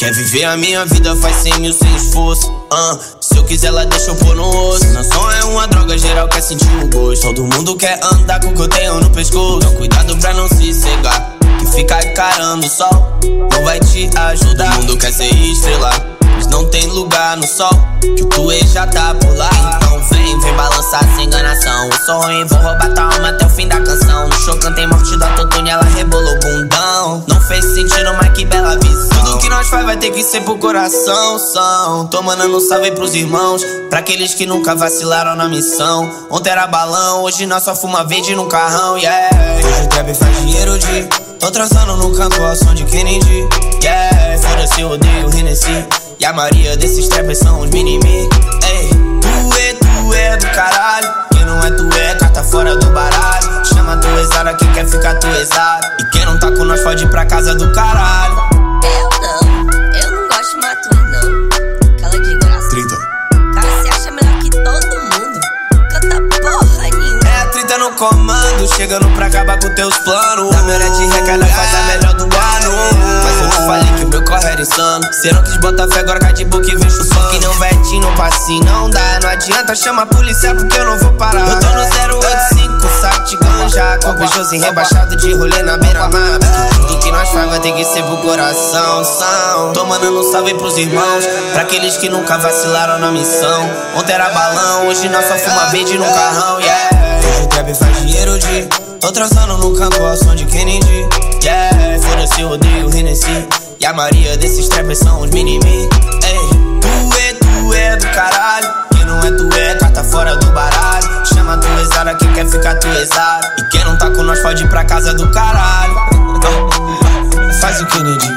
Quer viver a minha vida, faz sem mil, sem esforço. Uh, se eu quiser, ela deixa eu pôr no osso. Não som é uma droga, geral quer sentir o gosto. Todo mundo quer andar com o que eu tenho no pescoço. Então cuidado pra não se cegar. Que ficar encarando o sol não vai te ajudar. Todo mundo quer ser estrela, mas não tem lugar no sol. Que o Tuê já tá por lá. Então vem, vem balançar sem enganação. Eu sou ruim, vou roubar tua alma até o fim da canção. No show cantei morte do autotune, ela rebolou bundão. Não fez sentido, mas que bela visão. Tudo que nós faz vai ter que ser pro coração. São, tô mandando salve pros irmãos. Pra aqueles que nunca vacilaram na missão. Ontem era balão, hoje nós só fuma verde num carrão, yeah. Hoje o trap faz dinheiro de. Tô transando no canto ao som de Kennedy. Yeah, foda-se, eu odeio o Hennessy. E a maioria desses trappers são os mini-me. Ei, tu é, tu é do caralho. Quem não é, tu é, carta fora do baralho. Chama tu exara, quem quer ficar tu exara. E quem não tá com nós pode ir pra casa do caralho. A 30 no comando, chegando pra acabar com teus planos. Na melhor de recalha faz a melhor do ano. Mas eu não falei que o meu corre era insano. Cê não quis botar fé, agora cai de boca e vejo o som. Que não vetinho, não passinho, não dá. Não adianta chamar a polícia porque eu não vou parar. Eu tô no 085, saco de ganja. Corpo em rebaixado de rolê na beira-mar. Tudo que nós faz vai ter que ser pro coração. São. Tô mandando um salve pros irmãos. Pra aqueles que nunca vacilaram na missão. Ontem era balão, hoje nós só fuma verde no carrão, yeah. Trap faz dinheiro de. Tô transando no canto ao som de Kennedy. Yeah, foda-se, eu odeio. E a maioria desses trappers são os mini-me. Tu é, tu é do caralho. Quem não é, tu é, carta fora do baralho. Chama tu exara, quem quer ficar tu exara. E quem não tá com nós pode ir pra casa do caralho. Faz o Kennedy.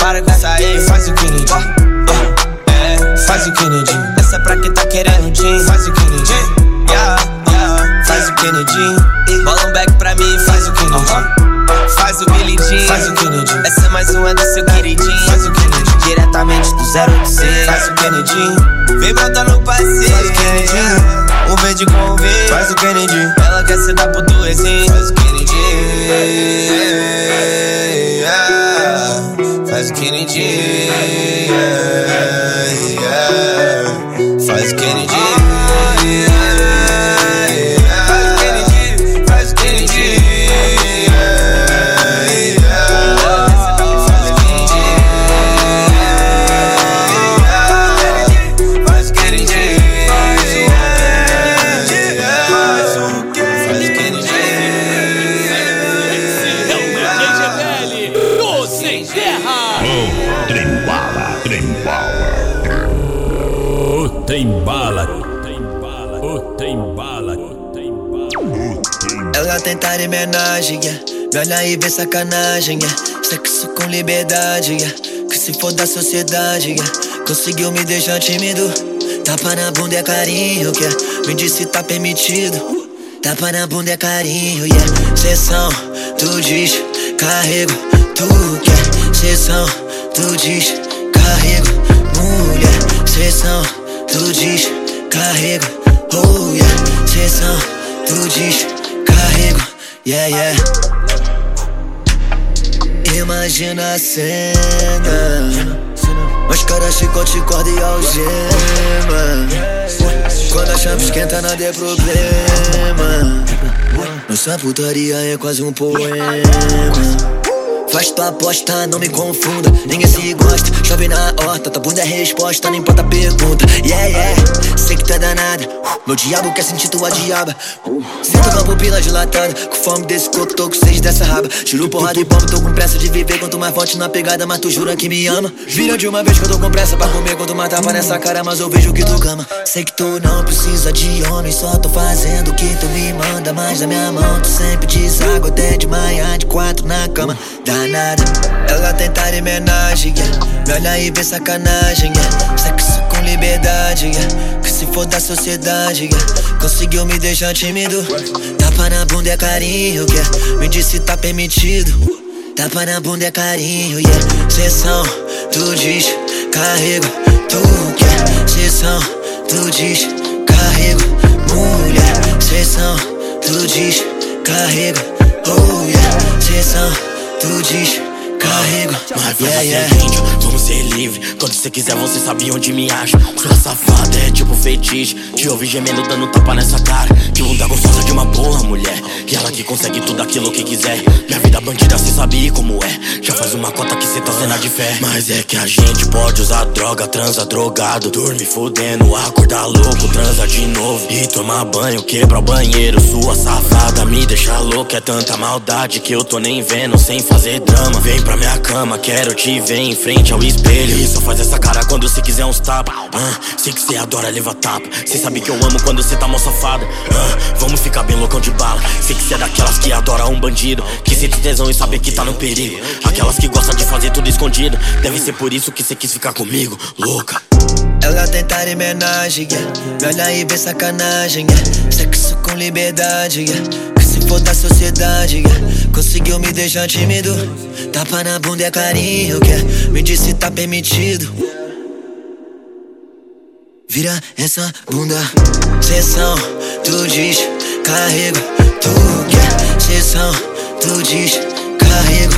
Para com essa aí, faz o Kennedy. É, faz o Kennedy. Essa é pra quem tá querendo jean. Faz o Kennedy. O Kennedy. Bola um back pra mim, faz o Kennedy. Faz o Billy Jean. Faz o Kennedy. Essa é mais uma do seu queridinho. Faz o Kennedy. Diretamente do 086. Faz o Kennedy. Vem botar no passeio. Faz o Kennedy. Um verde com um verde. Faz o Kennedy. Ela quer se dar pro duezinho. Faz o Kennedy. Yeah. Faz o Kennedy. Yeah. Yeah. Bala. Ela tentar homenagem. Me olha e vê sacanagem, yeah. Sexo com liberdade, yeah. Que se for da sociedade. Conseguiu me deixar tímido. Tapa na bunda é carinho, yeah. Me disse tá permitido. Tapa na bunda é carinho, yeah. Sessão, tu diz, carrego, tu quer. Sessão, tu diz, carrego, mulher. Sessão, tu diz, carrego, oh yeah. Sessão, tu diz, carrego, yeah, yeah. Imagina a cena. Máscara, chicote, corda e algema. Quando a chama esquenta, nada é problema. Nossa putaria é quase um poema. Tua aposta, não me confunda. Ninguém se gosta, chove na horta. Tua bunda é resposta, não importa a pergunta. Yeah, yeah, sei que tu é danada. Meu diabo quer sentir tua diaba. Sinto com a pupila dilatada. Com fome desse coco, tô com sede dessa raba. Tiro porrada e bomba, tô com pressa de viver. Quanto mais forte na pegada, mas tu jura que me ama. Vira de uma vez que eu tô com pressa pra comer. Quanto mais tapa nessa cara, mas eu vejo que tu cama. Sei que tu não precisa de homem, só tô fazendo o que tu me manda. Mas na minha mão, tu sempre deságua até de manhã, de quatro na cama. Danada, ela tentar homenagem, yeah. Me olha e vê sacanagem, yeah. Sexo com liberdade, yeah. Que se for da sociedade, yeah. Conseguiu me deixar tímido. Tapa na bunda é carinho, yeah. Me disse tá permitido. Tapa na bunda é carinho, yeah. Sessão, tu diz, carrego, tu quer. Sessão, tu diz, carrego, mulher. Sessão, tu diz, carrego, oh yeah. Sessão, tu diz, carrego. Mas Yeah, yeah, seguinte, vamos ser livre. Quando você quiser, você sabe onde me acha. Sua safada é tipo feitiço. Te ouvi gemendo, dando tapa nessa cara. Que bunda gostosa de uma boa mulher. E ela que consegue tudo aquilo que quiser. Minha vida bandida, cê sabe como é. Já faz uma cota que cê tá cena de fé. Mas é que a gente pode usar droga, transa drogado. Dorme fudendo, acordar louco, transa de novo. E tomar banho, quebra o banheiro. Sua safada me deixa louco. É tanta maldade que eu tô nem vendo, sem fazer drama. Vem pra minha cama, quero te ver em frente ao espelho. E só faz essa cara quando cê quiser uns tapas. Ah, sei que cê adora levar tapa. Cê sabe que eu amo quando cê tá mó safada. Ah, vamos ficar bem loucão de bala. Sei que cê é daquelas que adora um bandido. Que sente tesão e sabe que tá no perigo. Aquelas que gostam de fazer tudo escondido. Deve ser por isso que cê quis ficar comigo, louca. Ela tenta homenagem, yeah. Me olha e vê sacanagem, yeah. Sexo com liberdade, yeah. Que se for da sociedade, yeah. Conseguiu me deixar tímido. Tapa na bunda é carinho, yeah. Me disse tá permitido. Vira essa bunda, sessão, tu diz, carrego, tu quer, sessão, tu diz, carrego,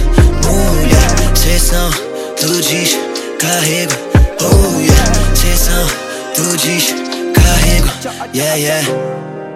mulher, sessão, tu diz, carrego, oh yeah, sessão, tu diz, carrego, yeah, yeah.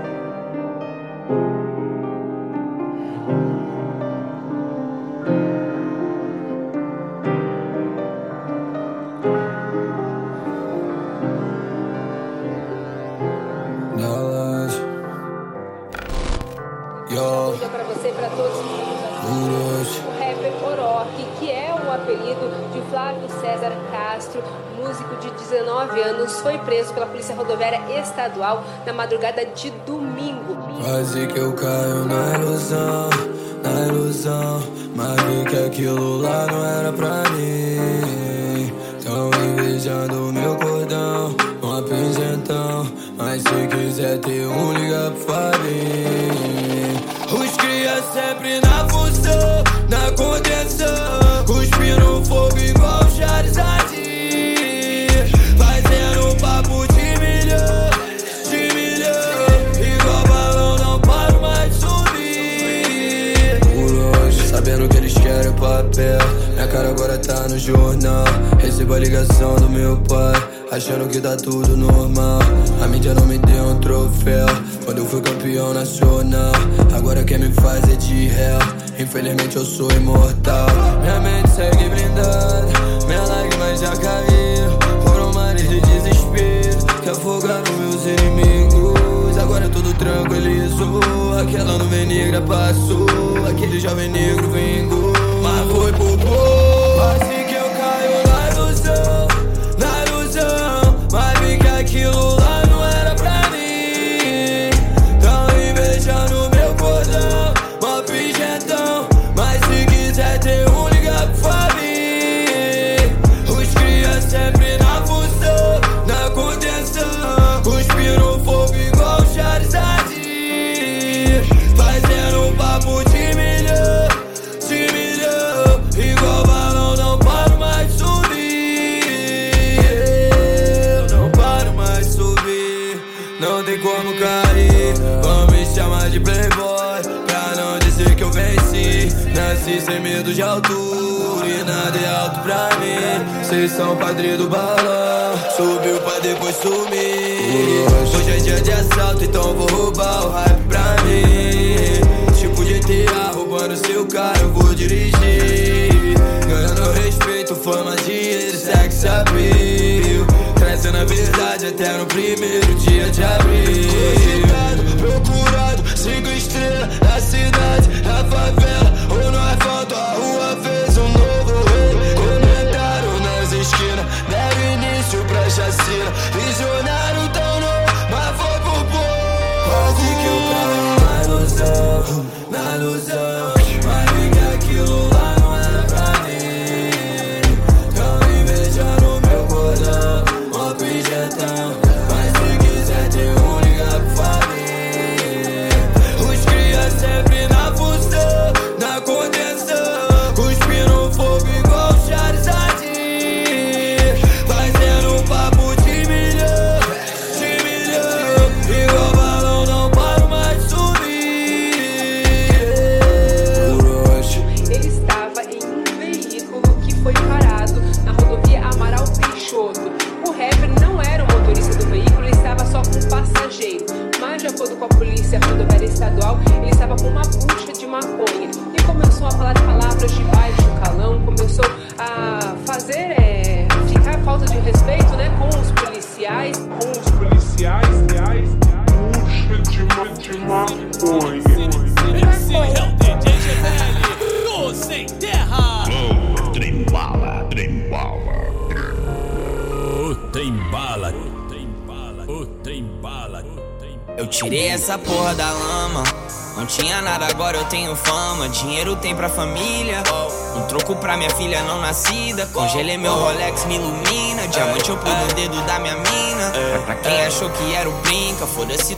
Polícia Rodoviária Estadual na madrugada de domingo. Quase que eu caio na ilusão, na ilusão. Mas vi que aquilo lá não era pra mim. Tão invejando meu cordão, uma pingentão. Mas se quiser ter um, liga pro Fabinho. Tá no jornal. Recebo a ligação do meu pai. Achando que tá tudo normal. A mídia não me deu um troféu. Quando eu fui campeão nacional. Agora quem me faz é de réu. Infelizmente eu sou imortal. Minha mente segue blindada. Minha lágrima já caiu. Foram mares de desespero. Que afogaram meus inimigos. Agora tudo tranquilizou. Aquela nuvem negra passou. Aquele jovem negro vingou. Medo de altura. E nada é alto pra mim. Vocês são padre do balão. Subiu pra depois sumir. Hoje é dia de assalto, então vou roubar o hype pra mim. Tipo GTA, roubando seu carro, eu vou dirigir. Ganhando respeito, fama, dinheiro, sex appeal. Crescendo a verdade até no primeiro dia de abril. Procurado, cinco estrelas na cidade, na favela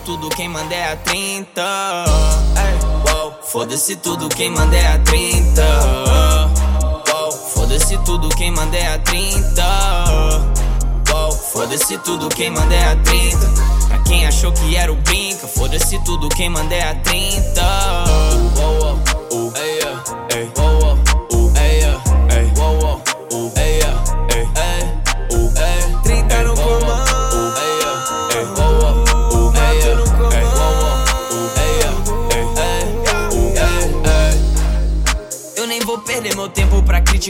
tudo, quem manda é a 30. Ei, uou. Foda-se tudo, quem manda é a 30. Uou. Foda-se tudo, quem manda é a 30. Uou. Foda-se tudo, quem manda é a 30. Pra quem achou que era o brinca, foda-se tudo, quem manda é a 30.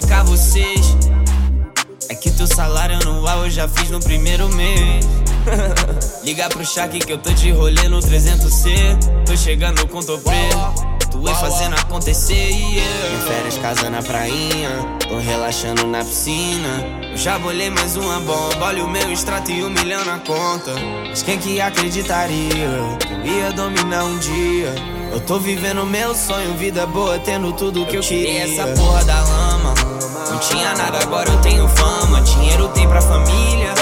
Vocês. É que teu salário anual eu já fiz no primeiro mês. Liga pro Shaq que eu tô de rolê no 300C. Tô chegando com topê. Tu é fazendo acontecer yeah. Em férias, casa na prainha. Tô relaxando na piscina. Eu já bolei mais uma bomba. Olha o meu extrato e um milhão na conta. Mas quem que acreditaria que eu ia dominar um dia? Eu tô vivendo meu sonho, vida boa, tendo tudo que eu, queria. essa porra da lama. Não tinha nada, agora eu tenho fama. Dinheiro tem pra família.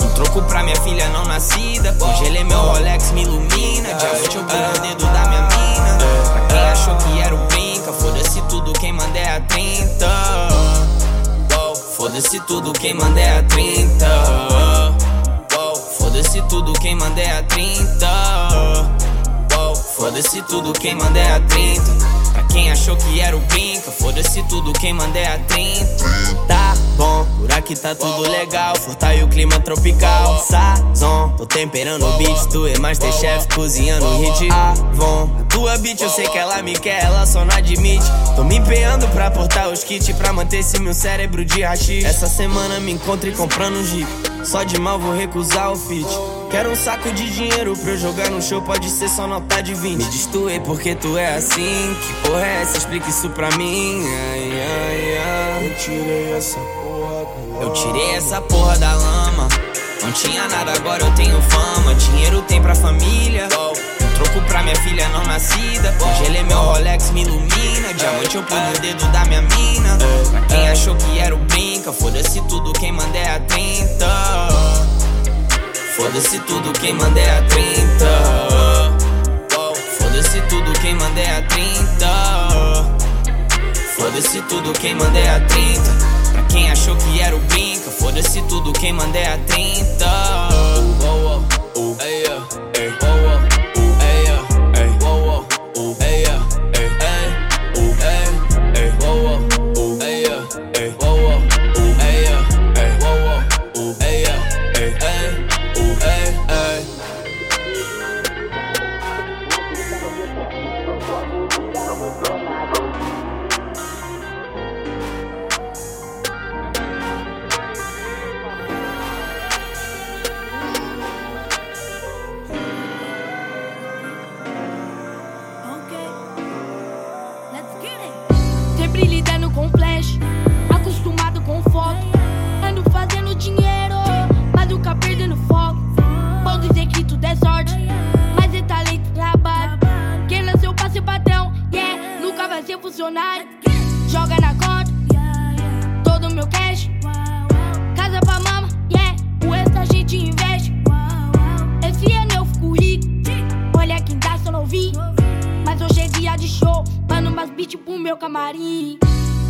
Um troco pra minha filha não nascida. Congelei meu Rolex, me ilumina. Diamante eu no dedo da minha mina. Pra quem achou que era o brinca, foda-se tudo, quem manda é a 30. Uou, Foda-se tudo, quem manda é a 30. Uou, Foda-se tudo, quem manda é a 30. Foda-se tudo, quem manda é a 30. Pra quem achou que era o brinca, foda-se tudo, quem manda é a 30. Tá bom, por aqui tá tudo legal. Furtar e o clima tropical. Sazon, tô temperando o beat. Tu é Masterchef, cozinhando hit. Avon, a tua beat eu sei que ela me quer, ela só não admite. Tô me empenhando pra portar os kits, pra manter esse meu cérebro de rachis. Essa semana me encontrei comprando um jeep. Só de mal vou recusar o fit. Quero um saco de dinheiro pra eu jogar no show, pode ser só nota de 20. Me é porque tu é assim. Que porra é essa? Explica isso pra mim. Ai, ai, ai. Eu tirei essa porra da Eu tirei essa porra da lama. Não tinha nada, agora eu tenho fama. Dinheiro tem pra família. Um troco pra minha filha não nascida. Congelei meu Rolex, me ilumina. Diamante eu pus no dedo da minha mina. Pra quem achou que era o brinca, foda-se tudo, quem manda é a 30. Foda-se tudo, quem manda é a 30. Uou, Foda-se tudo, quem manda é a 30. Foda-se tudo, quem manda é a 30. Pra quem achou que era o brinca, foda-se tudo, quem manda é a 30.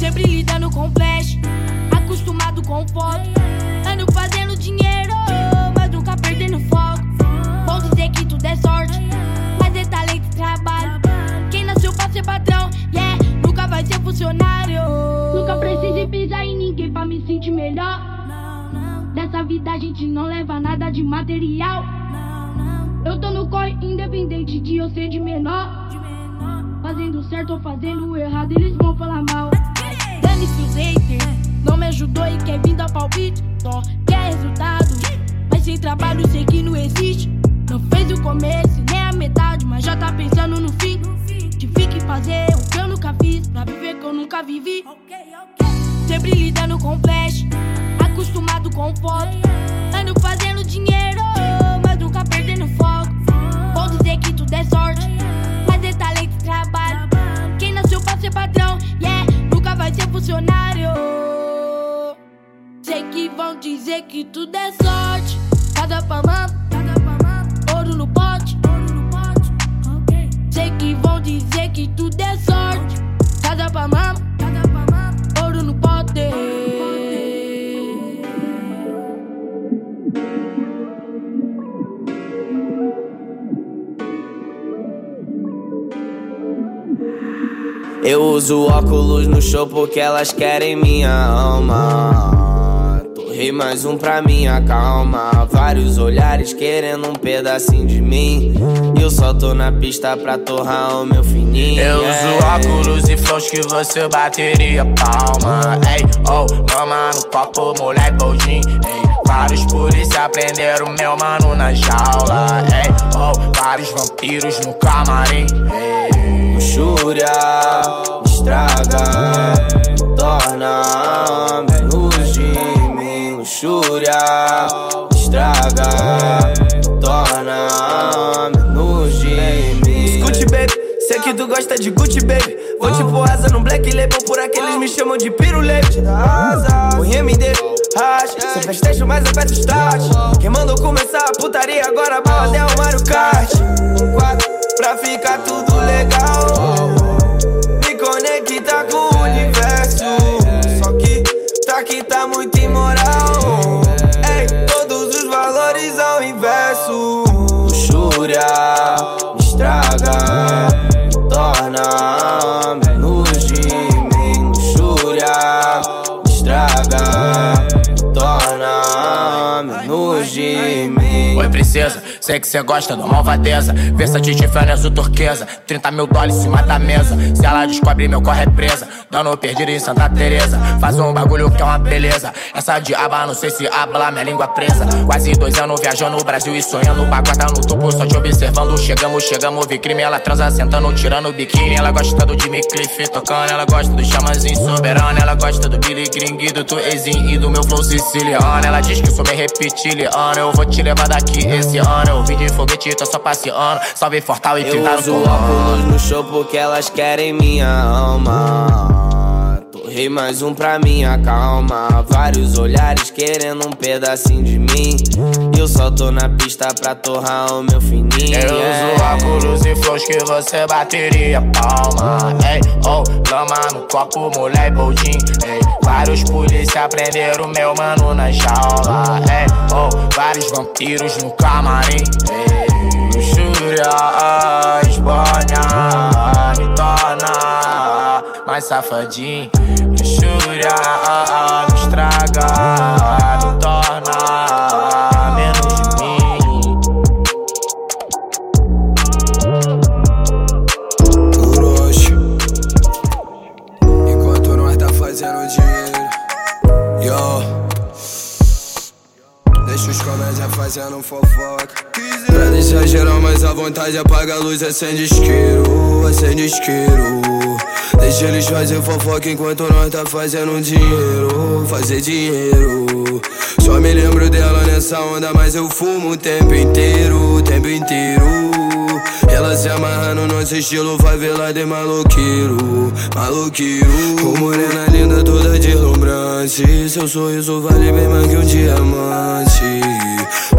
Sempre lidando com flash, acostumado com foto. Ando fazendo dinheiro, mas nunca perdendo foco. Vão dizer que tudo é sorte, mas é talento e trabalho. Quem nasceu pra ser patrão, yeah, nunca vai ser funcionário. Nunca precisei pisar em ninguém pra me sentir melhor. Dessa vida a gente não leva nada de material. Eu tô no corre independente de eu ser de menor fazendo certo ou fazendo errado, eles vão falar mal. Dane-se os haters, não me ajudou e quer vir dar palpite. Só quer resultado, mas sem trabalho sei que não existe. Não fez o começo nem a metade, mas já tá pensando no fim. Tive que fazer o que eu nunca fiz, pra viver que eu nunca vivi. Sempre lidando com flash, acostumado com foto. Ando fazendo dinheiro, mas nunca perdendo foco. Vou dizer que tudo é sorte, mas é talento e trabalho. Pra ser patrão, yeah, nunca vai ser funcionário. Sei que vão dizer que tudo é sorte. Cada palma, ouro no pote. Sei que vão dizer que tudo é sorte. Cada palma, Eu uso óculos no show porque elas querem minha alma. Torrei mais um pra minha calma. Vários olhares querendo um pedacinho de mim. E eu só tô na pista pra torrar o meu fininho. Eu yeah. uso óculos e flows que você bateria palma. Ei, oh, mama no copo, moleque boldin. Ei, vários polícia prenderam meu mano na jaula. Ei, oh, vários vampiros no camarim. Ei, luxúria estraga, torna menos de mim. Luxúria estraga, torna menos de mim. Escute, baby, sei que tu gosta de Gucci, baby. Vou tipo asa no black label, por aqueles me chamam de pirulete. Põe MD, racha, sem festejo, mas aperta o start. Quem mandou começar a putaria, agora bala é o Mario Kart. Pra ficar tudo legal. Me conecta com o universo. Só que tá aqui tá muito imoral. Ei, todos os valores ao inverso. Luxúria estraga, torna menos de mim. Luxúria estraga, torna menos de mim. Oi, princesa, sei que cê gosta da malvadeza. Versatil Tiffany azul turquesa. 30 mil dólares em cima da mesa. Se ela descobre, meu corre é presa. Dando perdido em Santa Teresa. Faz um bagulho que é uma beleza. Essa diaba, não sei se habla, minha língua presa. Quase dois anos viajando no Brasil e sonhando. Baguata no topo, só te observando. Chegamos, chegamos, vi crime. Ela transa sentando, tirando o biquíni. Ela gosta do Jimmy Cliff tocando. Ela gosta do chamazinho soberano. Ela gosta do Billy Gring, do Tuezinho e do meu flow siciliano. Ela diz que sou meio reptiliano. Eu vou te levar daqui esse ano. Eu vim de foguete, tô só passeando. Salve Fortal e Eu pintaram uso com óculos no show porque elas querem minha alma. Torrei mais um pra minha calma. Vários olhares querendo um pedacinho de mim. Eu só tô na pista pra torrar o meu fininho. Eu uso yeah. óculos e flows que você bateria palma. Ei, oh, lama no copo, moleque boldin. Ei, vários polícia prenderam meu mano na jaula. Ei, oh, vários vampiros no camarim. Ei, luxúria, espanha, mais safadinho. Luxúria, me estraga, me torna menos de mim. Orochi. Enquanto nós tá fazendo dinheiro, yo. Deixa os comédia fazendo fofoca. Pra deixar geral mais à vontade, apaga a luz, acende isqueiro, acende isqueiro. Deixa eles fazer fofoca enquanto nós tá fazendo dinheiro, fazer dinheiro. Só me lembro dela nessa onda, mas eu fumo o tempo inteiro, o tempo inteiro. Ela se amarra no nosso estilo, lá de maloqueiro, maloqueiro. Com morena linda, toda deslumbrante. Seu sorriso vale bem mais que um diamante.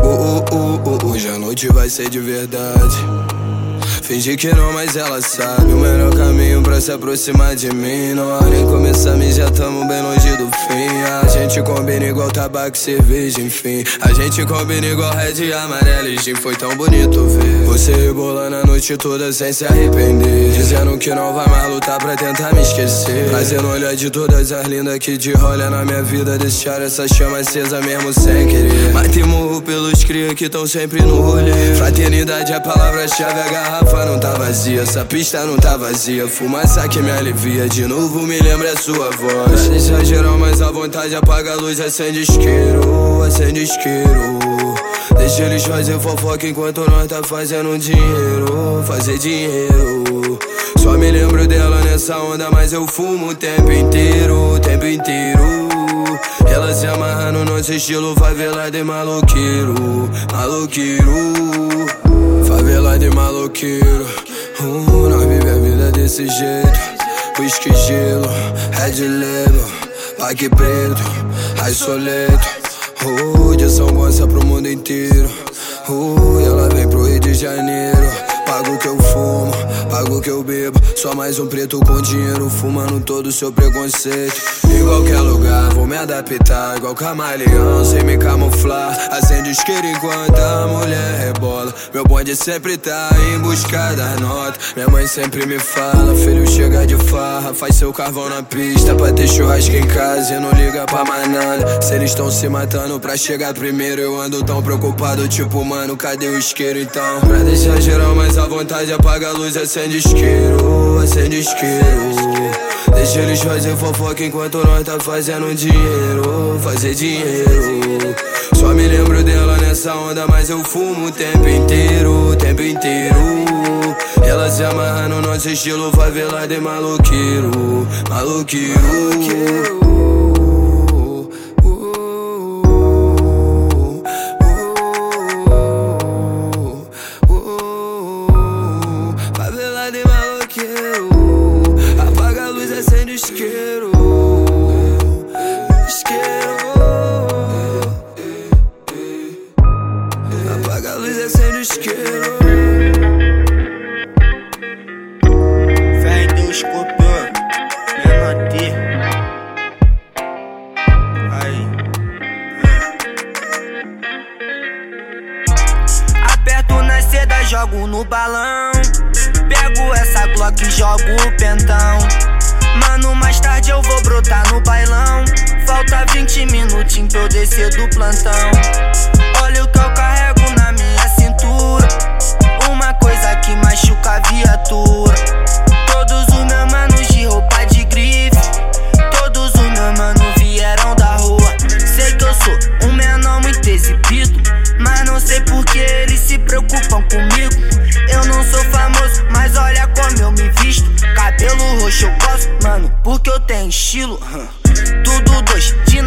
Uh, uh, hoje a noite vai ser de verdade. Fingi que não, mas ela sabe o melhor caminho pra se aproximar de mim. Não há nem começar, me já tamo bem longe do fim. A gente combina igual tabaco cerveja, enfim. A gente combina igual red amarelo e gin. Foi tão bonito ver você rebolando a noite toda sem se arrepender. Dizendo que não vai mais lutar pra tentar me esquecer. Trazendo olhar de todas as lindas que de rolha na minha vida. Deixar essa chama acesa mesmo sem querer. Mas te morro pelos cria que tão sempre no rolê. Fraternidade é a palavra-chave, a garrafa não tá vazia. Essa pista não tá vazia. Fumaça que me alivia. De novo me lembra a sua voz. Pra deixar geral mais à vontade, apaga a luz, acende isqueiro, acende isqueiro. Deixa eles fazer fofoca enquanto nós tá fazendo dinheiro, fazer dinheiro. Só me lembro dela nessa onda, mas eu fumo o tempo inteiro, o tempo inteiro. Ela se amarra no nosso estilo, favela de maloqueiro, maloqueiro. Favela de maloqueiro. Uh, nós vive a vida desse jeito. Whisky gelo, red label, pague preto, ai soleto. Uh, de São Gonçalo pro mundo inteiro. Uh, ela vem pro Rio de Janeiro. Pago o que eu fumo, pago o que eu bebo. Só mais um preto com dinheiro, fumando todo o seu preconceito. Em qualquer lugar, vou me adaptar. Igual camaleão, sem me camuflar. Acende isqueiro enquanto a mulher rebola. Meu bonde sempre tá em busca das notas. Minha mãe sempre me fala: Filho, chega de farra. Faz seu carvão na pista pra ter churrasco em casa e não liga pra mais nada. Se eles estão se matando pra chegar primeiro, eu ando tão preocupado. Tipo, mano, cadê o isqueiro então? Pra deixar geral mais à vontade, apaga a luz, acende isqueiro, acende isqueiro. Deixa eles fazer fofoca enquanto nós tá fazendo dinheiro, fazer dinheiro. Só me lembro dela nessa onda, mas eu fumo o tempo inteiro, o tempo inteiro. Ela se amarra no nosso estilo, favela de maloqueiro, maloqueiro. Aí. Aperto na seda, jogo no balão. Pego essa Glock e jogo o pentão. Mano, mais tarde eu vou brotar no bailão. Falta 20 minutinhos pra eu descer do plantão. Olha o que eu carrego na minha cintura. Uma coisa que machuca a viatura. Porque eu tenho estilo. Tudo dois de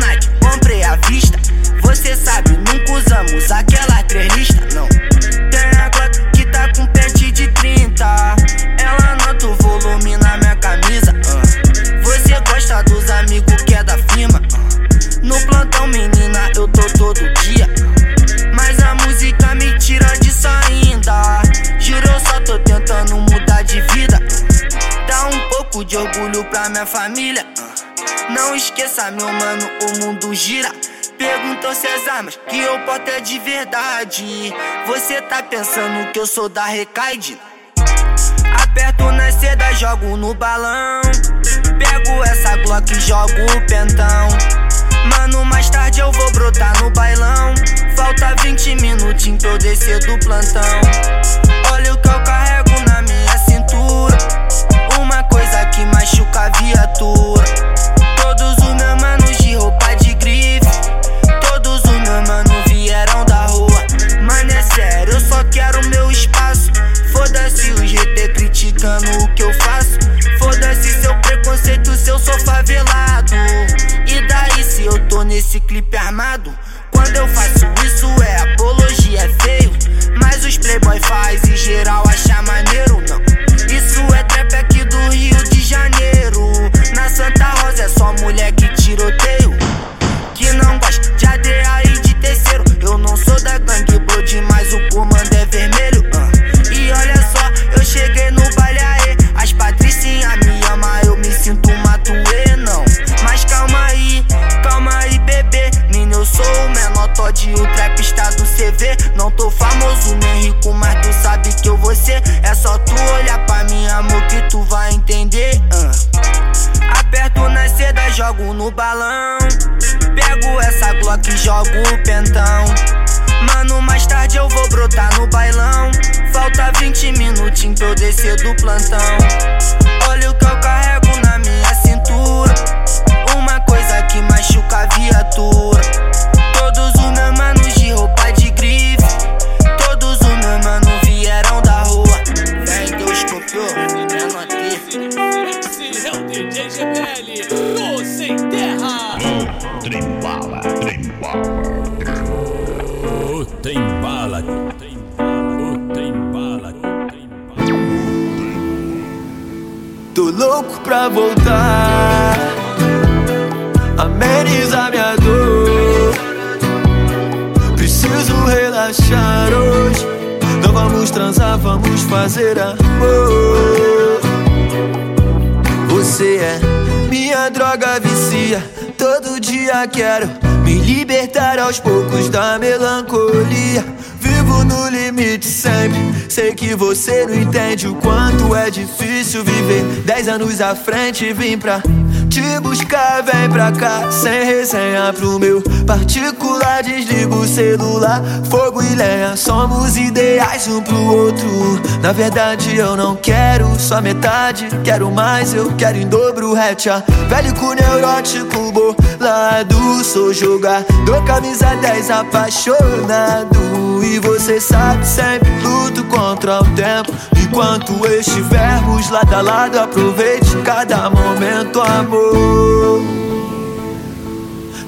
Meu mano, o mundo gira. Perguntou se as armas que eu porto é de verdade. Você tá pensando que eu sou da Recaide? Aperto na seda, jogo no balão. Pego essa Glock e jogo o pentão. Mano, mais tarde eu vou brotar no bailão. Falta 20 minutinhos pra eu descer do plantão. Olha o que eu carrego na minha cintura. Uma coisa que machuca a viatura. O que eu faço. Foda-se seu preconceito se eu sou favelado. E daí se eu tô nesse clipe armado? Quando eu faço isso é apologia, é feio. Mas os playboy faz geral acha maneiro, não. Isso é trap aqui do Rio de jogo no balão. Pego essa Glock e jogo o pentão. Mano, mais tarde eu vou brotar no bailão. Falta 20 minutinhos pra eu descer do plantão. Olha o que eu carrego na minha cintura. Uma coisa que machuca a viatura. Quero me libertar aos poucos da melancolia. Vivo no limite sempre. Sei que você não entende o quanto é difícil viver. Dez anos à frente vim pra te buscar. Vem pra cá sem resenha pro meu particular. Desligo o celular, fogo e lenha. Somos ideais um pro outro. Na verdade, eu não quero só metade. Quero mais, eu quero em dobro. Hatcha, velho neurótico bolado. Sou jogador, camisa 10 apaixonado. E você sabe, sempre luto contra o tempo. Enquanto estivermos lado a lado, aproveite cada momento, amor.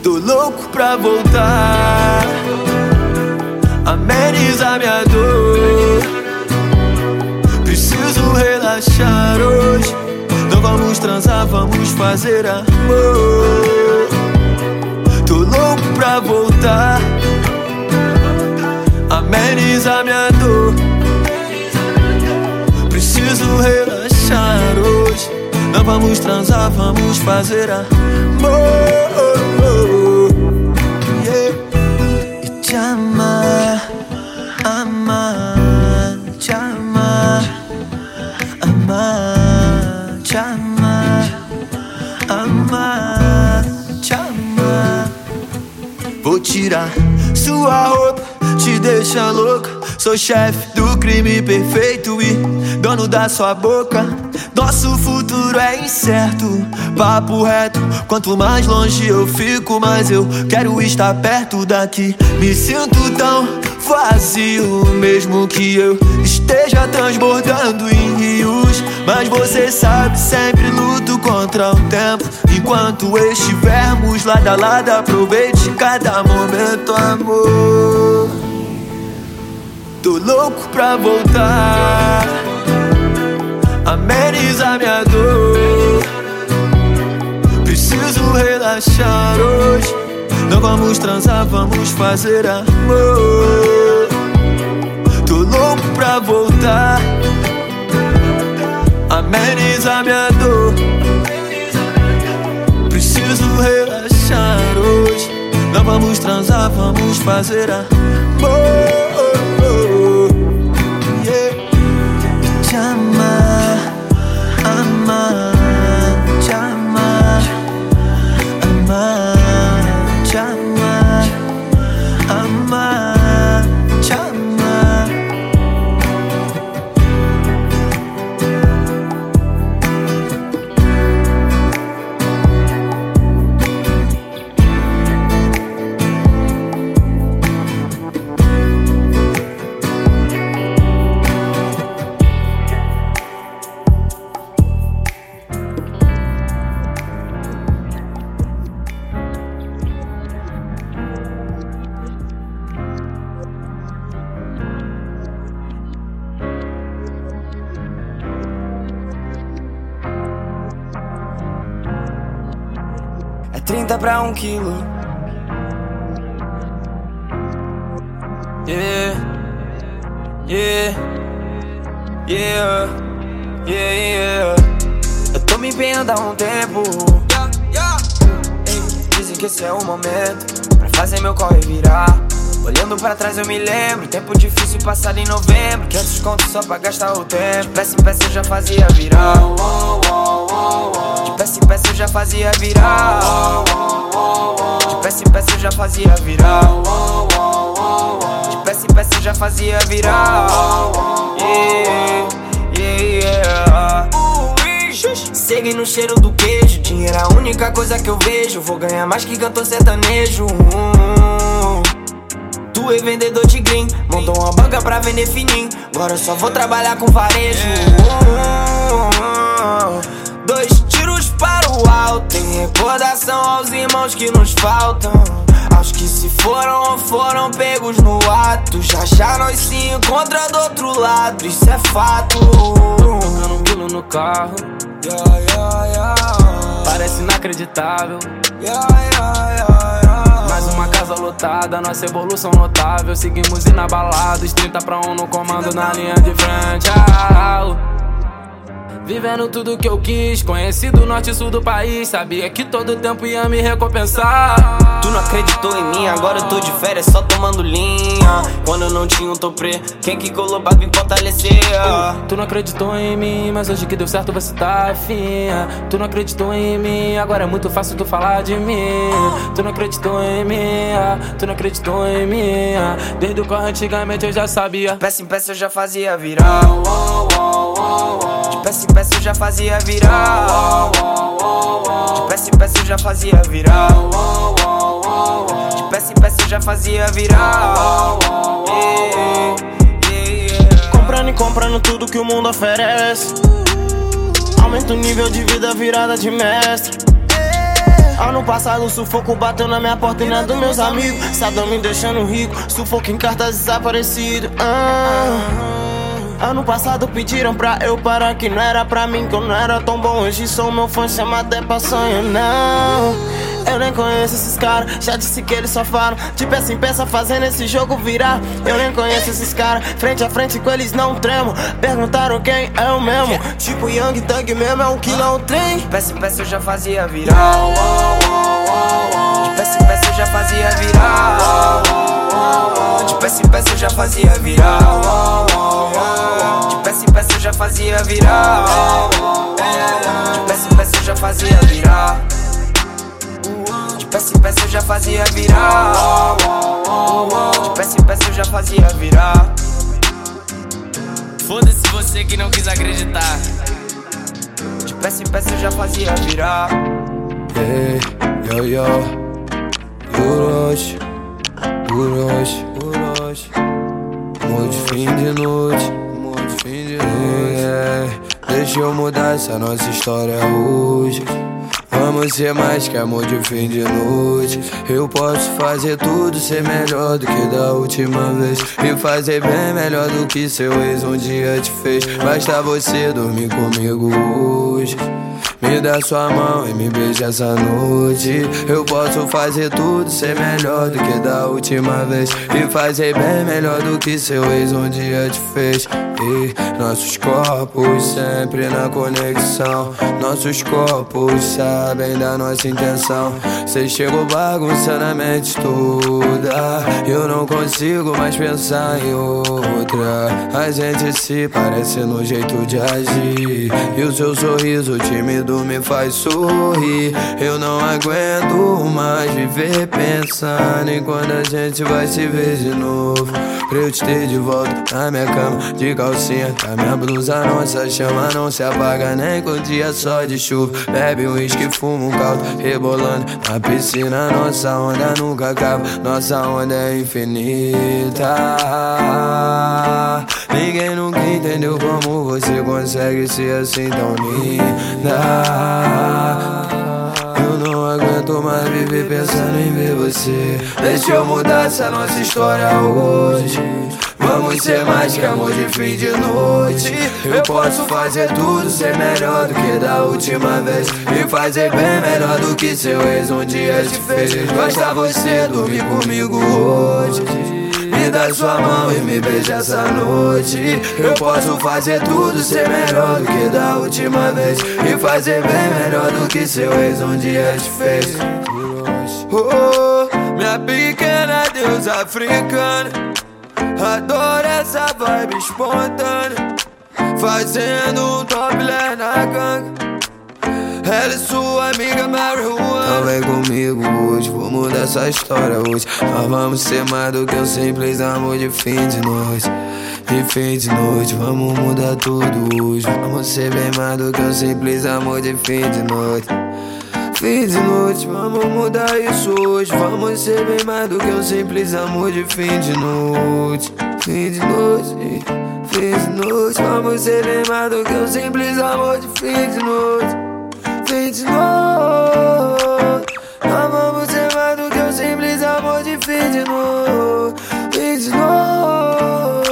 Tô louco pra voltar, amenizar minha dor. Preciso relaxar hoje. Não vamos transar, vamos fazer amor. Tô louco pra voltar, amenizar minha dor. Preciso relaxar hoje. Não vamos transar, vamos fazer amor. Yeah. E te amar, amar, te amar, amar, te amar, amar, te amar. Vou tirar sua roupa, te deixa louca. Sou chefe do crime perfeito e dono da sua boca. Nosso futuro é incerto, papo reto. Quanto mais longe eu fico, mais eu quero estar perto daqui. Me sinto tão vazio, mesmo que eu esteja transbordando em rios. Mas você sabe, sempre luto contra o tempo. Enquanto estivermos lado a lado, aproveite cada momento, amor. Tô louco pra voltar, amenizar minha dor. Preciso relaxar hoje. Não vamos transar, vamos fazer amor. Tô louco pra voltar, amenizar minha dor. Preciso relaxar hoje. Não vamos transar, vamos fazer amor. Pra um quilo. Yeah, yeah, yeah, yeah, yeah. Eu tô me empenhando há um tempo. Dizem que esse é o momento pra fazer meu corre virar. Olhando pra trás eu me lembro, tempo difícil passado em novembro. 500 contos só pra gastar o tempo. De peça em peça eu já fazia virar. De peça em peça eu já fazia virar. De peça em peça eu já fazia virar. De peça em peça eu já fazia virar. Yeah, yeah, yeah. Segue no cheiro do queijo. Dinheiro é a única coisa que eu vejo. Vou ganhar mais que cantor sertanejo. Tu é vendedor de green. Montou uma banca pra vender fininho. Agora eu só vou trabalhar com varejo. Alto. Em recordação aos irmãos que nos faltam. Ao Aos que se foram ou foram pegos no ato. Já já nós se encontra do outro lado, isso é fato. Jogando um quilo no carro. Yeah, yeah, yeah. Parece inacreditável. Yeah, yeah, yeah, Mais uma casa lotada, nossa evolução notável. Seguimos inabalados, 30 pra 1 no comando na linha de frente. Ah, Vivendo tudo que eu quis, conheci do norte e sul do país. Sabia que todo tempo ia me recompensar. Tu não acreditou em mim, agora eu tô de férias só tomando linha. Quando eu não tinha um toprê, quem que colou pra me fortalecer? Tu não acreditou em mim, mas hoje que deu certo você tá afinha. Tu não acreditou em mim, agora é muito fácil tu falar de mim. Tu não acreditou em mim, tu não acreditou em mim. Desde o corre antigamente eu já sabia. De peça em peça eu já fazia virar. De peça em peça eu já fazia virar. De peça em peça eu já fazia virar. De peça em peça eu já fazia yeah. Comprando e comprando tudo que o mundo oferece. Aumenta o nível de vida virada de mestre. Ano passado sufoco bateu na minha porta e na dos meus amigos. Sadão me deixando rico, sufoco em cartas desaparecido. Ah. Ano passado pediram pra eu parar que não era pra mim, que eu não era tão bom. Hoje sou meu fã, chama até pra sonho, não. Eu nem conheço esses caras, já disse que eles só falam. De peça em peça fazendo esse jogo virar. Eu nem conheço esses caras, frente a frente com eles não tremo. Perguntaram quem é o mesmo. Tipo Young Thug mesmo, é um que não De peça em peça eu já fazia virar. De peça em peça eu já fazia virar. De peça em peça eu já fazia virar já fazia De peça em peça eu já fazia virar. De peça em peça eu já fazia virar. De peça em peça eu já fazia virar. Foda-se você que não quis acreditar. De peça em peça eu já fazia virar. Hey, yo, yo, por hoje, amor de fim de noite, fim de. Yeah, deixa eu mudar essa nossa história hoje. Vamos ser mais que amor de fim de noite. Eu posso fazer tudo ser melhor do que da última vez. E fazer bem melhor do que seu ex um dia te fez. Basta você dormir comigo hoje. Me dá sua mão e me beija essa noite. Eu posso fazer tudo ser melhor do que da última vez. E fazer bem melhor do que seu ex um dia te fez. E nossos corpos sempre na conexão. Nossos corpos sabem da nossa intenção. Cê chegou bagunçando a mente toda. Eu não consigo mais pensar em outra. A gente se parece no jeito de agir. E o seu sorriso tímido me faz sorrir. Eu não aguento mais viver pensando em quando a gente vai se ver de novo. Pra eu te ter de volta na minha cama, de calcinha. Tá minha blusa, nossa chama não se apaga nem com dia só de chuva. Bebe um uísque, fuma um caldo, rebolando na piscina. Nossa onda nunca acaba, nossa onda é infinita. Ninguém nunca entendeu como você consegue ser assim tão linda. Eu não aguento mais viver pensando em ver você. Deixa eu mudar essa nossa história hoje. Vamos ser mais que amor de fim de noite. Eu posso fazer tudo ser melhor do que da última vez. E fazer bem melhor do que seu ex um dia te fez. Basta você dormir comigo hoje. Me dá sua mão e me beija essa noite. Eu posso fazer tudo ser melhor do que da última vez. E fazer bem melhor do que seu ex um dia te fez. Oh, minha pequena deusa africana. Adoro essa vibe espontânea. Fazendo um topless na ganga. Ela é sua amiga marihuana. Então vem comigo hoje, vou mudar essa história hoje. Nós vamos ser mais do que um simples amor de fim de noite. De fim de noite, vamos mudar tudo hoje. Vamos ser bem mais do que um simples amor de fim de noite. Fim de noite, vamos mudar isso hoje. Vamos ser bem mais do que um simples amor de fim de noite. Fim de noite, fim de noite, vamos ser bem mais do que um simples amor de fim de noite tem de novo. Amamos é mais do que um simples amor de fim de novo. Fim de novo.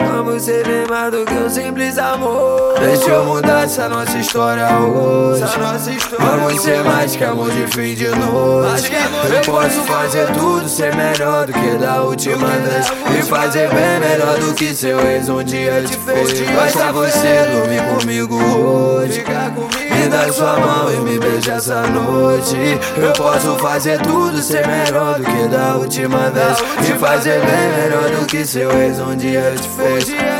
Amamos ser bem mais do que um simples amor. Deixa eu mudar essa nossa história hoje. Essa nossa história Vamos ser mais que amor de fim de noite. Eu posso fazer tudo ser melhor do que da última vez. E fazer bem melhor do que seu ex um dia te fez Basta você dormir comigo hoje. Ficar comigo me dá sua mão e me beija essa noite. Eu posso fazer tudo, ser melhor do que da última vez. E fazer bem melhor do que seu ex um dia te fez.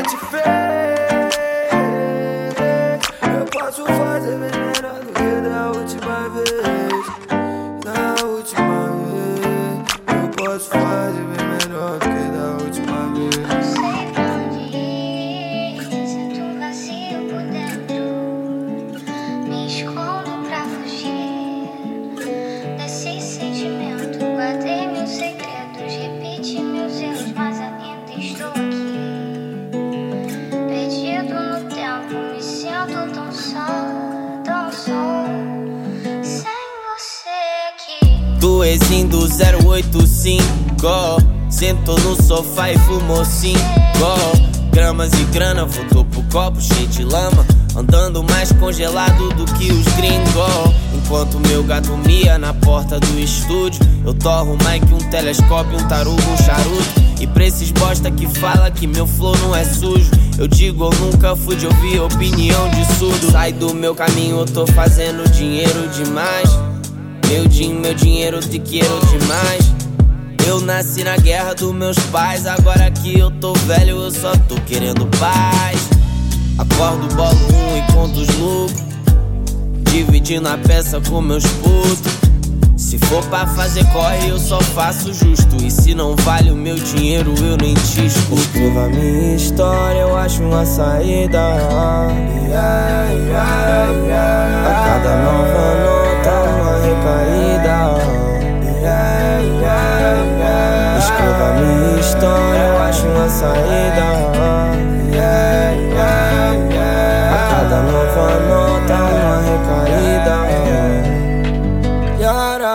085 Sentou no sofá e fumou cinco Gramas e grana, voltou pro copo cheio de lama. Andando mais congelado do que os gringos. Enquanto meu gato mia na porta do estúdio Eu torro que um telescópio, um tarugo, um charuto. E pra esses bosta que fala que meu flow não é sujo Eu digo, eu nunca fui de ouvir opinião de surdo. Sai do meu caminho, eu tô fazendo dinheiro demais. Meu din, meu dinheiro te quero demais Eu nasci na guerra dos meus pais Agora que eu tô velho, eu só tô querendo paz Acordo, bolo um e conto os lucros Dividindo a peça com meus putos se for pra fazer corre, eu só faço justo. E se não vale o meu dinheiro, eu nem te escuto. Escreva minha história, eu acho uma saída. A cada nova nota, uma recaída. Eu acho uma saída. A cada nova nota, uma recaída.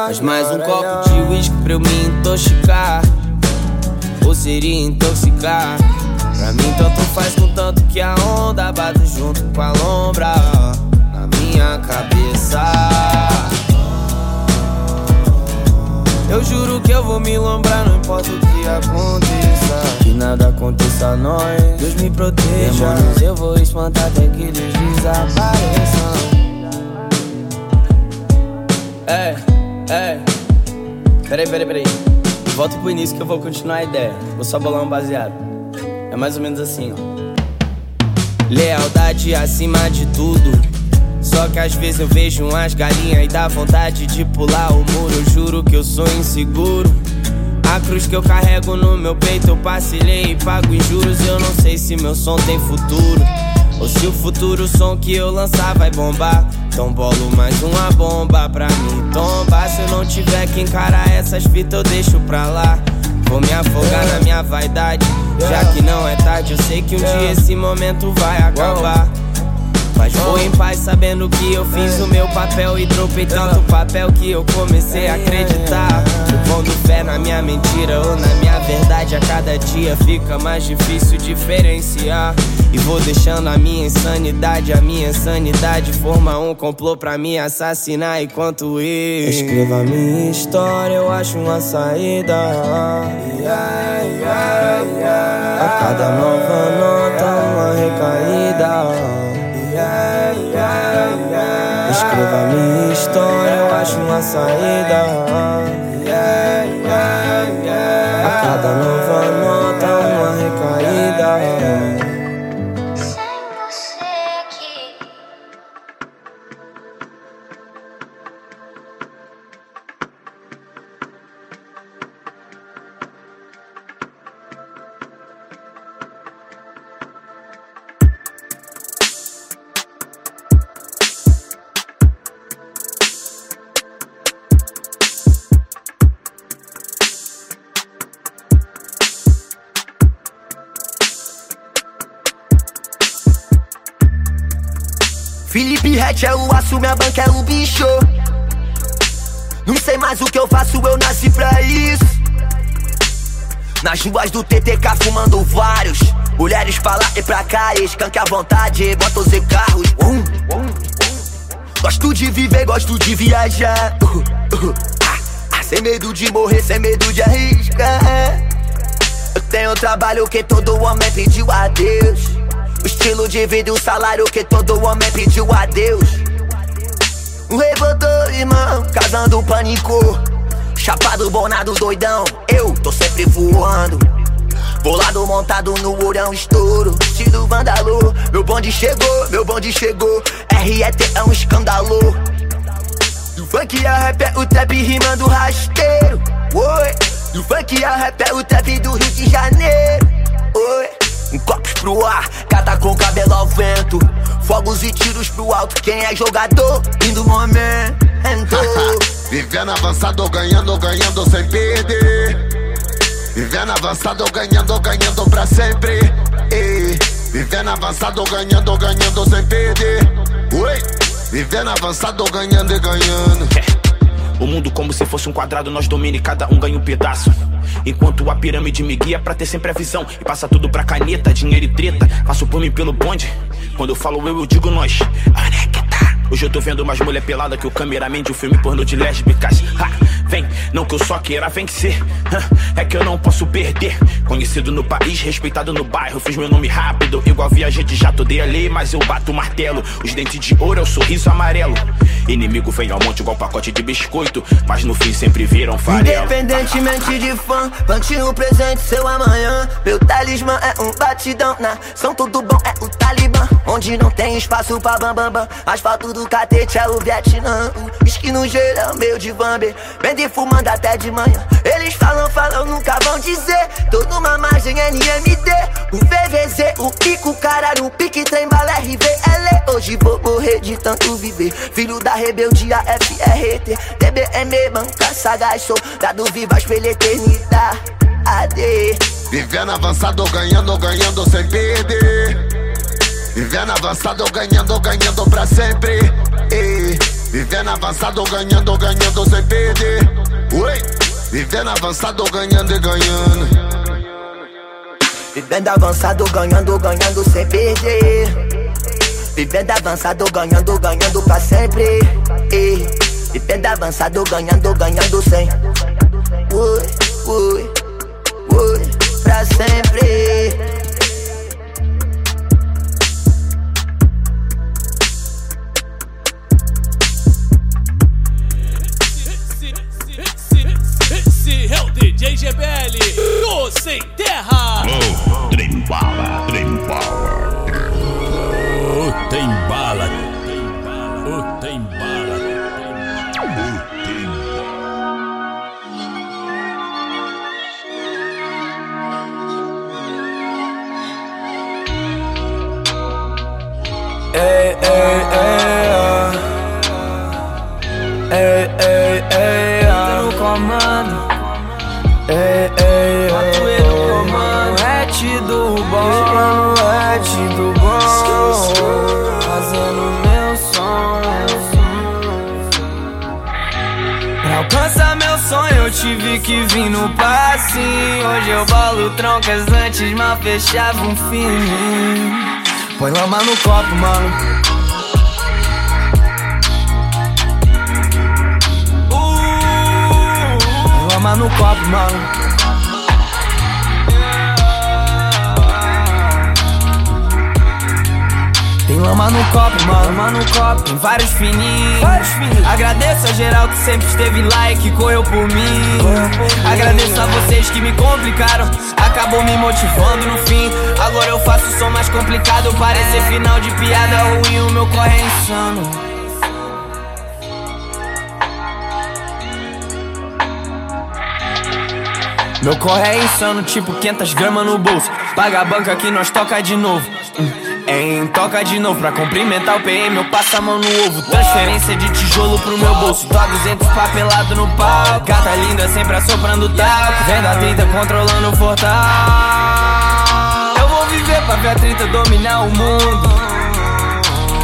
Mas mais um copo de uísque pra eu me intoxicar Ou seria intoxicar Pra mim tanto faz com tanto que a onda bate junto com a lombra Na minha cabeça Eu juro que eu vou me lombrar, não importa o que aconteça. Que nada aconteça a nós Deus me proteja. Demônios eu vou espantar até que eles desapareçam. É, é. Peraí, peraí, peraí. Volta pro início que eu vou continuar a ideia. Vou só bolar um baseado. É mais ou menos assim, ó. Lealdade acima de tudo só que às vezes eu vejo umas galinhas e dá vontade de pular o muro. Eu juro que eu sou inseguro. A cruz que eu carrego no meu peito eu parcelei e pago em juros. Eu não sei se meu som tem futuro. Ou se o futuro som que eu lançar vai bombar. Então bolo mais uma bomba pra mim tombar. Se eu não tiver que encarar essas fitas, eu deixo pra lá. Vou me afogar na minha vaidade. Já que não é tarde, eu sei que um dia esse momento vai acabar. Mas vou em paz sabendo que eu fiz o meu papel E dropei tanto papel que eu comecei a acreditar. Pondo fé na minha mentira ou na minha verdade A cada dia fica mais difícil diferenciar. E vou deixando a minha insanidade A minha insanidade forma um complô pra me assassinar Enquanto eu Escreva a minha história, eu acho uma saída. A cada nova saída. Nas ruas do TTK fumando vários. Mulheres pra lá e pra cá, escanque à vontade, bota os carros. Um. Gosto de viver, gosto de viajar. Uh, uh, ah, ah, sem medo de morrer, sem medo de arriscar. Eu tenho trabalho que todo homem pediu a Deus. O estilo de vida e o salário que todo homem pediu a Deus. Revoltou, irmão, casando pânico. Chapado, bonado, doidão. Eu tô sempre voando. Bolado montado no orão, estouro. Estilo vandalô. Meu bonde chegou, meu bonde chegou. RET é um escândalo. Do funk a rap é o trap rimando rasteiro. Oi. Do funk a rap é o trap do Rio de Janeiro. Oi. Um copos pro ar, cata com cabelo ao vento. Fogos e tiros pro alto. Quem é jogador? Indo momento. Vivendo avançado, ganhando, ganhando sem perder. Vivendo avançado, ganhando, ganhando pra sempre. E, vivendo avançado, ganhando, ganhando sem perder. Oi, vivendo avançado, ganhando e ganhando. O mundo como se fosse um quadrado, nós domina e cada um ganha um pedaço. Enquanto a pirâmide me guia pra ter sempre a visão E passa tudo pra caneta, dinheiro e treta Passo por mim pelo bonde Quando eu falo eu, eu digo nós Hoje eu tô vendo mais mulher pelada que o cameraman de um filme pornô de lésbicas. Ha, Vem, não que eu só queira vencer. Ha, É que eu não posso perder. Conhecido no país, respeitado no bairro Fiz meu nome rápido, igual viajante já dei a lei Mas eu bato o martelo. Os dentes de ouro é o sorriso amarelo Inimigo vem ao monte igual pacote de biscoito Mas no fim sempre viram farelo Independentemente de fã, plante o presente, seu amanhã. Meu talismã é um batidão, nação tudo bom é o Talibã. Onde não tem espaço pra bambambam, bam, bam. asfalto do catete é o Vietnã. É o meu de Bambi, vende fumando até de manhã. Eles falam, falam, nunca vão dizer. Tô numa margem NMD, o VVZ, o pico, cara no pique, trem bala RVL. Hoje vou morrer de tanto viver, filho da rebeldia FRT, TBM, banca sagaz, sou dado vivas pela eternidade. Vivendo avançado, ganhando, ganhando sem perder. Vivendo avançado, ganhando, ganhando pra sempre. E, vivendo avançado, ganhando, ganhando sem perder. Oi, vivendo avançado, ganhando e ganhando. Vivendo avançado, ganhando, ganhando sem perder. Vivendo avançado, ganhando, ganhando pra sempre. E, vivendo avançado, ganhando, ganhando sem. Ui, ui, ui, pra sempre. Esse é o DJ GBL, do Sem Terra. Oh, trem bala, trem bala. O tem bala. O tem bala. Ei, ei, ei, ah. Ei, ei, ei, ah. no comando. Eu tive que vir no passe. Hoje eu bolo troncas antes, mal fechava um fim. Põe lama no copo, mano. Uh, Põe lama no copo, mano. Tem lama no copo, mano. Lama no copo, tem vários fininhos. vários fininhos. Agradeço a geral que sempre esteve lá e que correu por mim. Agradeço a vocês que me complicaram. Acabou me motivando no fim. Agora eu faço o som mais complicado. Parecer final de piada ruim, o meu corre é insano. Meu corre é insano, tipo 500 gramas no bolso. Paga a banca que nós toca de novo. Hum, Em toca de novo pra cumprimentar o PM. Eu passo a mão no ovo. Transferência de tijolo pro meu bolso. A 200 papelado no palco. Gata linda sempre assoprando talco. Venda 30 controlando o portal. Eu vou viver pra ver a 30 dominar o mundo.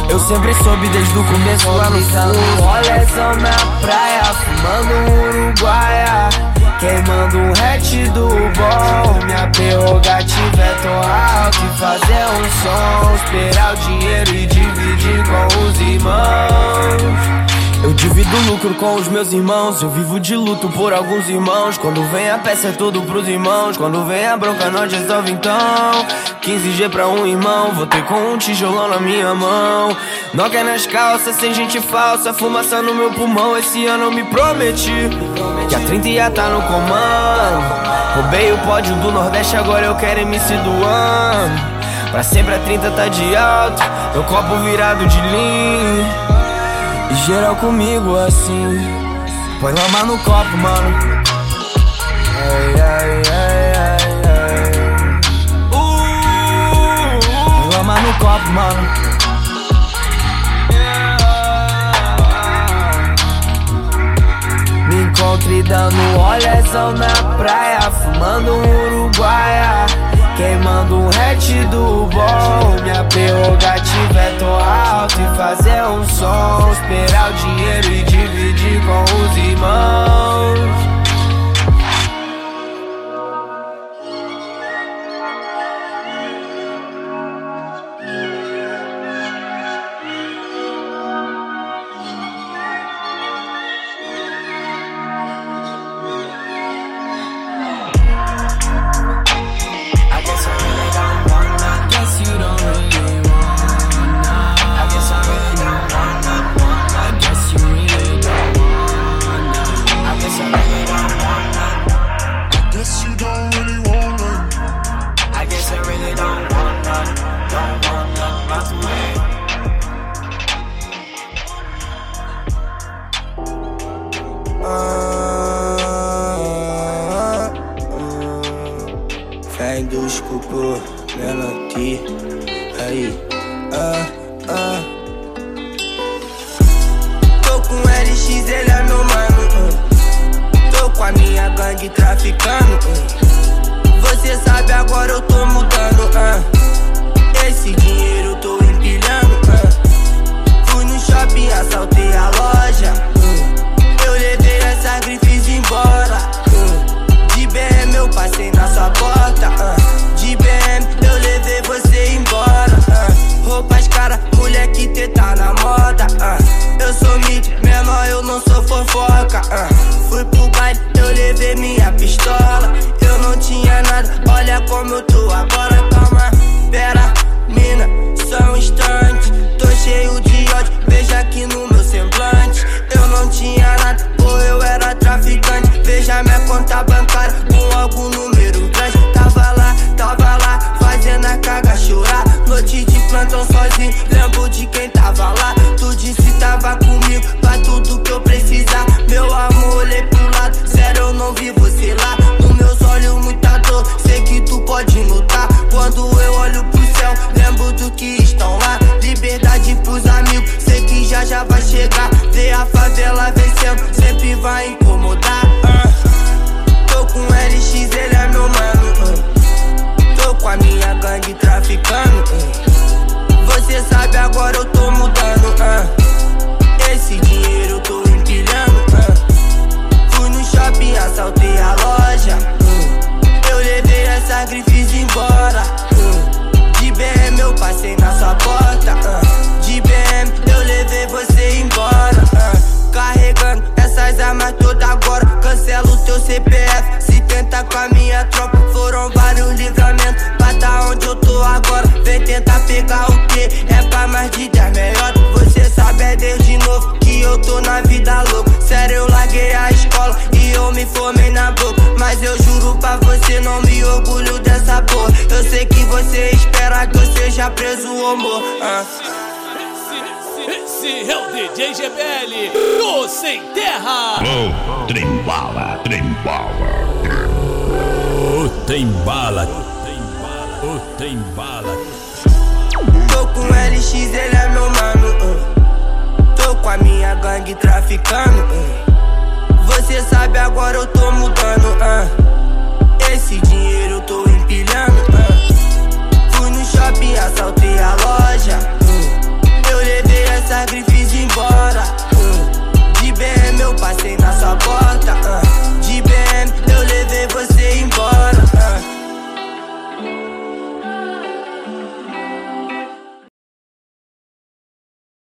Eu sempre soube desde o começo lá no. Olha essa minha praia, fumando um uruguaia. Queimando um hatch do bom. Minha prerrogativa é tão alto E fazer um som. Esperar o dinheiro e dividir com os irmãos eu divido lucro com os meus irmãos. Eu vivo de luto por alguns irmãos. Quando vem a peça é tudo pros irmãos. Quando vem a bronca, nós resolve então. 15G pra um irmão. Vou ter com um tijolão na minha mão. Noca nas calças, sem gente falsa. Fumaça no meu pulmão. Esse ano eu me prometi. Que a 30 ia tá no comando. Roubei o pódio do Nordeste, agora eu quero MC do ano. Pra sempre a 30 tá de alto. Meu copo virado de linha. Geral comigo assim. Põe lama no copo, mano. Ai, ai, ai, ai, ai. Uh, Põe lama no copo, mano. Me encontre dando olhazão na praia Fumando um uruguaia Queimando um hatch do bom Minha prerrogativa é tão alto E fazer um som Esperar o dinheiro e dividir com os irmãos Dos cupô, melody Aí, ah, ah Tô com LX, ele é meu mano hum. Tô com a minha gangue traficando hum. Você sabe, agora eu tô mudando ah. Esse dinheiro eu tô empilhando. Fui no shopping, assaltei a loja. Eu levei essa grifes embora eu passei na sua porta hum. De BM eu levei você embora hum. Roupas cara, mulher que teta na moda hum. Eu sou mid, menor, eu não sou fofoca hum. Fui pro baile, eu levei minha pistola Eu não tinha nada, olha como eu tô agora Calma, pera, mina, só um instante Tô cheio de algum número grande Tava lá, tava lá, fazendo a caga chorar. Noite de plantão sozinho, lembro de quem tava lá. Tu disse tava comigo, pra tudo que eu precisar. Meu amor, olhei pro lado, sério eu não vi você lá. Nos meus olhos muita dor, sei que tu pode notar Quando eu olho pro céu, lembro do que estão lá. Liberdade pros amigos, sei que já já vai chegar. Ver a favela vencendo, sempre vai incomodar tentar pegar o que É pra mais de 10 melhor Você sabe é desde novo Que eu tô na vida louca Sério eu larguei a escola E eu me formei na boca Mas eu juro pra você Não me orgulho dessa porra Eu sei que você espera Que eu seja preso ou amor ah. Esse é o DJ GBL do Sem Terra. Oh, Trembala, Trembala. O tem bala. O tem bala. Tô com LX, ele é meu mano. Uh. Tô com a minha gangue traficando. Uh. Você sabe, agora eu tô mudando. Uh. Esse dinheiro eu tô empilhando. Uh. Fui no shopping, assaltei a loja. Uh. Eu levei essa grife embora. Uh. De BM eu passei na sua porta.